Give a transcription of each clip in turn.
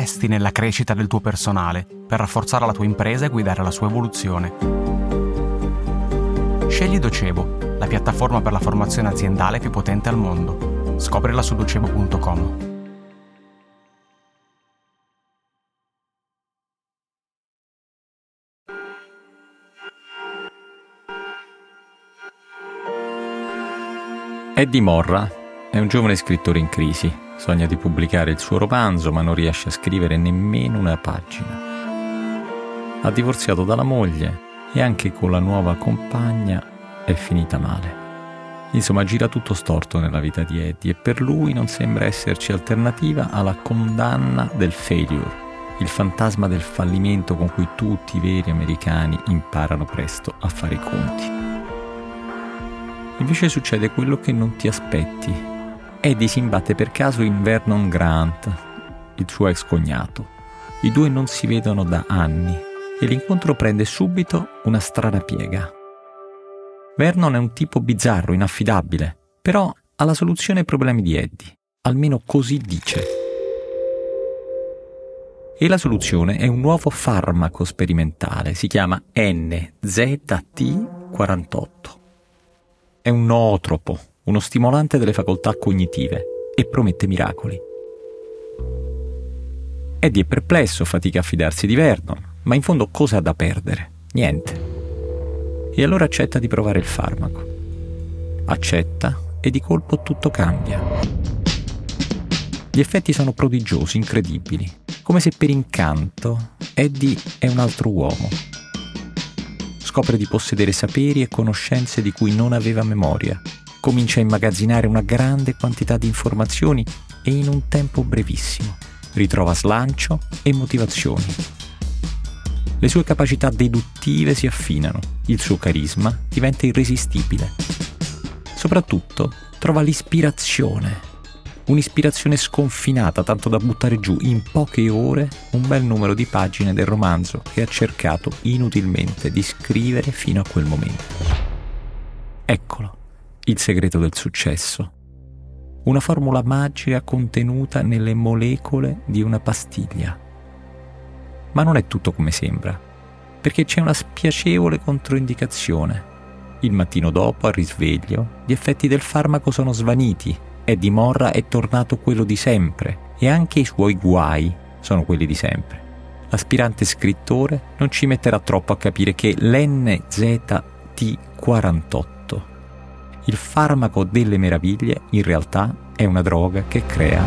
investi nella crescita del tuo personale per rafforzare la tua impresa e guidare la sua evoluzione. Scegli Docebo, la piattaforma per la formazione aziendale più potente al mondo. Scoprila su docebo.com. Eddie Morra è un giovane scrittore in crisi. Sogna di pubblicare il suo romanzo, ma non riesce a scrivere nemmeno una pagina. Ha divorziato dalla moglie e anche con la nuova compagna è finita male. Insomma, gira tutto storto nella vita di Eddie e per lui non sembra esserci alternativa alla condanna del failure, il fantasma del fallimento con cui tutti i veri americani imparano presto a fare i conti. Invece succede quello che non ti aspetti. Eddie si imbatte per caso in Vernon Grant, il suo ex cognato. I due non si vedono da anni e l'incontro prende subito una strana piega. Vernon è un tipo bizzarro, inaffidabile, però ha la soluzione ai problemi di Eddie. Almeno così dice. E la soluzione è un nuovo farmaco sperimentale, si chiama NZT48. È un nootropo, uno stimolante delle facoltà cognitive e promette miracoli. Eddie è perplesso, fatica a fidarsi di Vernon, ma in fondo cosa ha da perdere? Niente. E allora accetta di provare il farmaco. Accetta e di colpo tutto cambia. Gli effetti sono prodigiosi, incredibili, come se per incanto Eddie è un altro uomo, scopre di possedere saperi e conoscenze di cui non aveva memoria. Comincia a immagazzinare una grande quantità di informazioni e in un tempo brevissimo ritrova slancio e motivazioni. Le sue capacità deduttive si affinano, il suo carisma diventa irresistibile. Soprattutto trova l'ispirazione un'ispirazione sconfinata tanto da buttare giù in poche ore un bel numero di pagine del romanzo che ha cercato inutilmente di scrivere fino a quel momento. Eccolo, il segreto del successo. Una formula magica contenuta nelle molecole di una pastiglia. Ma non è tutto come sembra, perché c'è una spiacevole controindicazione. Il mattino dopo, al risveglio, gli effetti del farmaco sono svaniti Eddie Morra è tornato quello di sempre e anche i suoi guai sono quelli di sempre. L'aspirante scrittore non ci metterà troppo a capire che l'NZT48, il farmaco delle meraviglie, in realtà è una droga che crea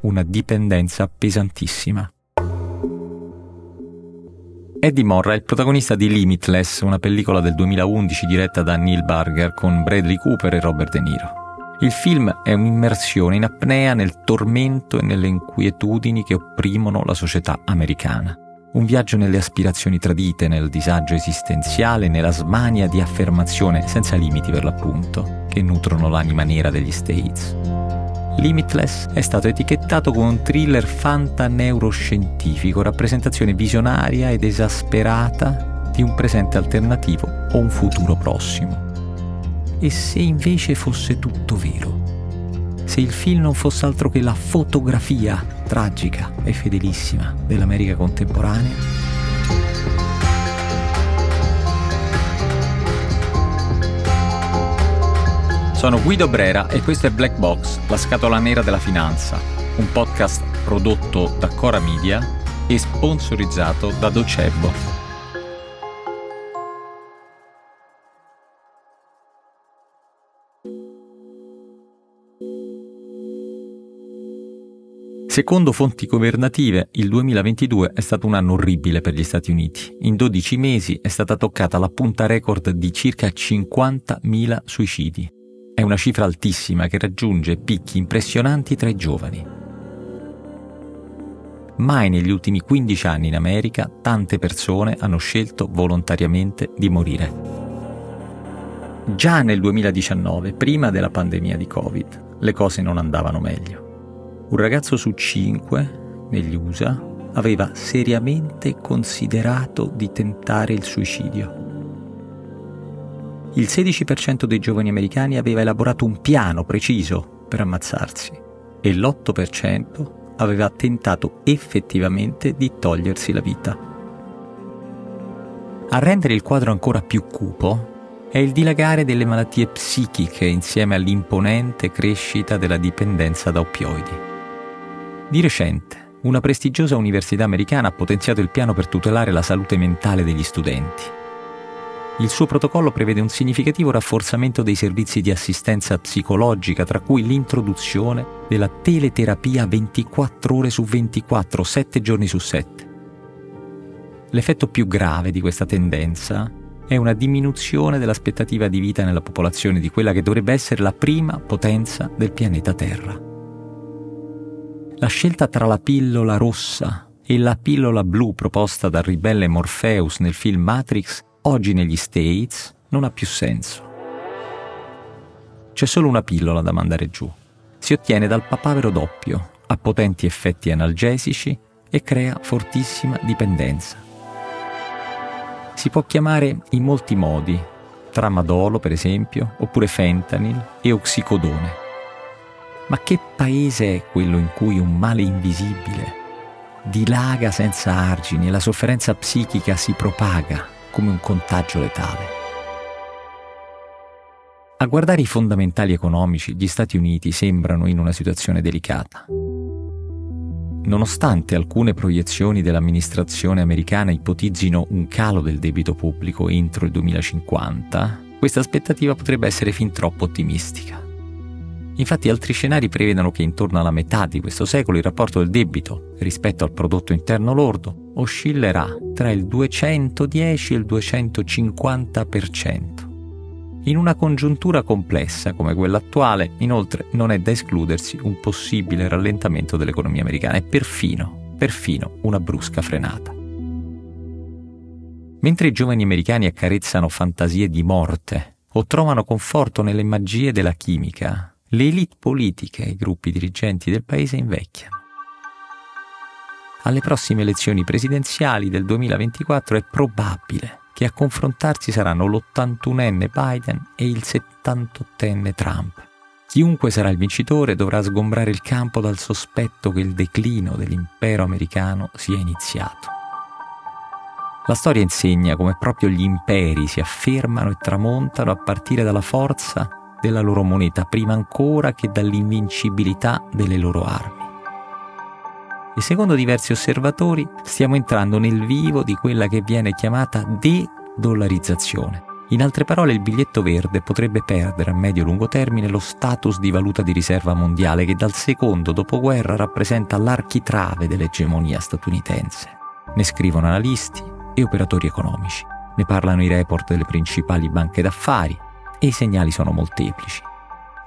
una dipendenza pesantissima. Eddie Morra è il protagonista di Limitless, una pellicola del 2011 diretta da Neil Barger con Bradley Cooper e Robert De Niro. Il film è un'immersione in apnea nel tormento e nelle inquietudini che opprimono la società americana. Un viaggio nelle aspirazioni tradite, nel disagio esistenziale, nella smania di affermazione senza limiti per l'appunto, che nutrono l'anima nera degli States. Limitless è stato etichettato come un thriller fantaneuroscientifico, rappresentazione visionaria ed esasperata di un presente alternativo o un futuro prossimo. E se invece fosse tutto vero? Se il film non fosse altro che la fotografia tragica e fedelissima dell'America contemporanea? Sono Guido Brera e questo è Black Box, la scatola nera della finanza, un podcast prodotto da Cora Media e sponsorizzato da Docebo. Secondo fonti governative, il 2022 è stato un anno orribile per gli Stati Uniti. In 12 mesi è stata toccata la punta record di circa 50.000 suicidi. È una cifra altissima che raggiunge picchi impressionanti tra i giovani. Mai negli ultimi 15 anni in America tante persone hanno scelto volontariamente di morire. Già nel 2019, prima della pandemia di Covid, le cose non andavano meglio un ragazzo su cinque negli USA aveva seriamente considerato di tentare il suicidio. Il 16% dei giovani americani aveva elaborato un piano preciso per ammazzarsi e l'8% aveva tentato effettivamente di togliersi la vita. A rendere il quadro ancora più cupo è il dilagare delle malattie psichiche insieme all'imponente crescita della dipendenza da oppioidi. Di recente, una prestigiosa università americana ha potenziato il piano per tutelare la salute mentale degli studenti. Il suo protocollo prevede un significativo rafforzamento dei servizi di assistenza psicologica, tra cui l'introduzione della teleterapia 24 ore su 24, 7 giorni su 7. L'effetto più grave di questa tendenza è una diminuzione dell'aspettativa di vita nella popolazione di quella che dovrebbe essere la prima potenza del pianeta Terra. La scelta tra la pillola rossa e la pillola blu proposta dal ribelle Morpheus nel film Matrix oggi negli States non ha più senso. C'è solo una pillola da mandare giù. Si ottiene dal papavero doppio, ha potenti effetti analgesici e crea fortissima dipendenza si può chiamare in molti modi, tramadolo per esempio, oppure fentanyl e oxicodone. Ma che paese è quello in cui un male invisibile dilaga senza argini e la sofferenza psichica si propaga come un contagio letale? A guardare i fondamentali economici, gli Stati Uniti sembrano in una situazione delicata. Nonostante alcune proiezioni dell'amministrazione americana ipotizzino un calo del debito pubblico entro il 2050, questa aspettativa potrebbe essere fin troppo ottimistica. Infatti altri scenari prevedono che intorno alla metà di questo secolo il rapporto del debito rispetto al prodotto interno lordo oscillerà tra il 210 e il 250%. In una congiuntura complessa come quella attuale, inoltre, non è da escludersi un possibile rallentamento dell'economia americana e perfino, perfino una brusca frenata. Mentre i giovani americani accarezzano fantasie di morte o trovano conforto nelle magie della chimica, le elite politiche e i gruppi dirigenti del paese invecchiano. Alle prossime elezioni presidenziali del 2024 è probabile che a confrontarsi saranno l'81enne Biden e il 78enne Trump. Chiunque sarà il vincitore dovrà sgombrare il campo dal sospetto che il declino dell'impero americano sia iniziato. La storia insegna come proprio gli imperi si affermano e tramontano a partire dalla forza della loro moneta, prima ancora che dall'invincibilità delle loro armi e secondo diversi osservatori stiamo entrando nel vivo di quella che viene chiamata de-dollarizzazione. In altre parole, il biglietto verde potrebbe perdere a medio-lungo termine lo status di valuta di riserva mondiale che dal secondo dopoguerra rappresenta l'architrave dell'egemonia statunitense. Ne scrivono analisti e operatori economici, ne parlano i report delle principali banche d'affari e i segnali sono molteplici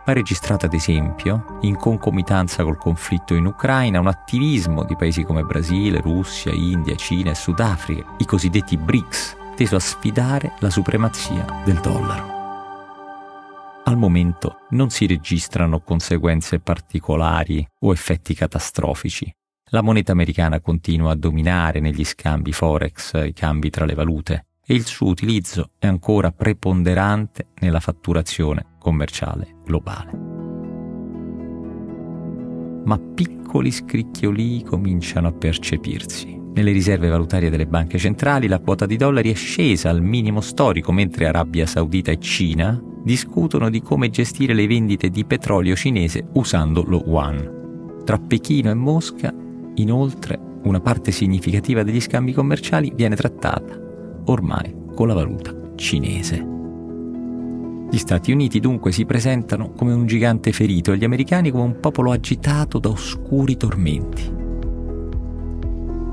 ha registrato ad esempio, in concomitanza col conflitto in Ucraina, un attivismo di paesi come Brasile, Russia, India, Cina e Sudafrica, i cosiddetti BRICS, teso a sfidare la supremazia del dollaro. Al momento non si registrano conseguenze particolari o effetti catastrofici. La moneta americana continua a dominare negli scambi forex, i cambi tra le valute, e il suo utilizzo è ancora preponderante nella fatturazione commerciale globale. Ma piccoli scricchioli cominciano a percepirsi. Nelle riserve valutarie delle banche centrali la quota di dollari è scesa al minimo storico mentre Arabia Saudita e Cina discutono di come gestire le vendite di petrolio cinese usando lo yuan. Tra Pechino e Mosca, inoltre, una parte significativa degli scambi commerciali viene trattata ormai con la valuta cinese. Gli Stati Uniti dunque si presentano come un gigante ferito e gli americani come un popolo agitato da oscuri tormenti.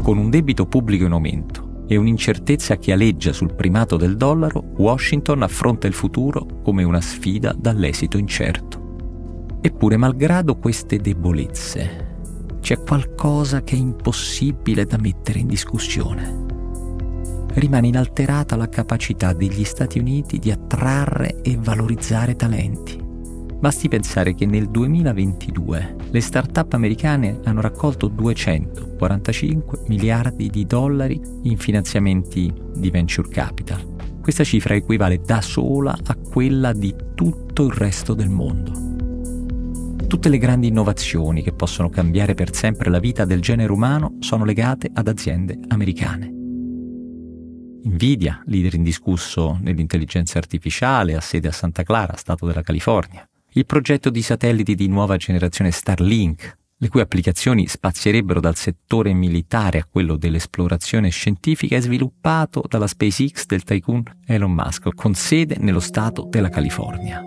Con un debito pubblico in aumento e un'incertezza che aleggia sul primato del dollaro, Washington affronta il futuro come una sfida dall'esito incerto. Eppure, malgrado queste debolezze, c'è qualcosa che è impossibile da mettere in discussione rimane inalterata la capacità degli Stati Uniti di attrarre e valorizzare talenti. Basti pensare che nel 2022 le start-up americane hanno raccolto 245 miliardi di dollari in finanziamenti di venture capital. Questa cifra equivale da sola a quella di tutto il resto del mondo Tutte le grandi innovazioni che possono cambiare per sempre la vita del genere umano sono legate ad aziende americane. Nvidia, leader indiscusso nell'intelligenza artificiale, ha sede a Santa Clara, Stato della California. Il progetto di satelliti di nuova generazione Starlink, le cui applicazioni spazierebbero dal settore militare a quello dell'esplorazione scientifica, è sviluppato dalla SpaceX del tycoon Elon Musk, con sede nello Stato della California.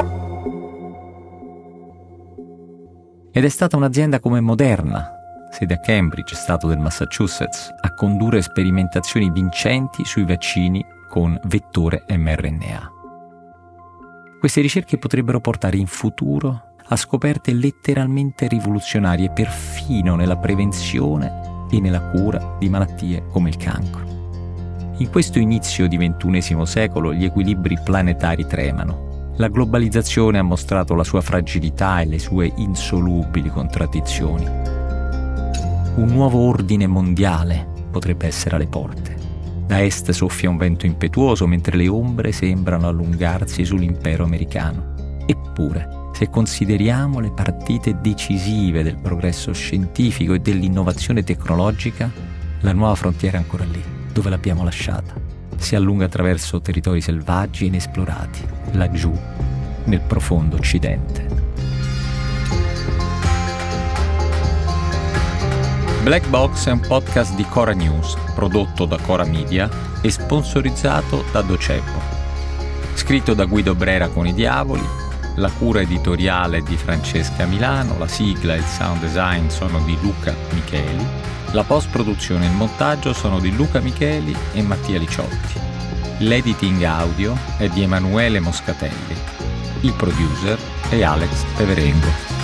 Ed è stata un'azienda come Moderna, sede a Cambridge, Stato del Massachusetts, a condurre sperimentazioni vincenti sui vaccini con vettore mRNA. Queste ricerche potrebbero portare in futuro a scoperte letteralmente rivoluzionarie perfino nella prevenzione e nella cura di malattie come il cancro. In questo inizio di XXI secolo gli equilibri planetari tremano. La globalizzazione ha mostrato la sua fragilità e le sue insolubili contraddizioni. Un nuovo ordine mondiale potrebbe essere alle porte. Da est soffia un vento impetuoso mentre le ombre sembrano allungarsi sull'impero americano. Eppure, se consideriamo le partite decisive del progresso scientifico e dell'innovazione tecnologica, la nuova frontiera è ancora lì, dove l'abbiamo lasciata. Si allunga attraverso territori selvaggi e inesplorati, laggiù, nel profondo occidente. Black Box è un podcast di Cora News, prodotto da Cora Media e sponsorizzato da Docebo. Scritto da Guido Brera con i Diavoli, la cura editoriale di Francesca Milano, la sigla e il sound design sono di Luca Micheli, la post produzione e il montaggio sono di Luca Micheli e Mattia Liciotti. L'editing audio è di Emanuele Moscatelli. Il producer è Alex Peverengo.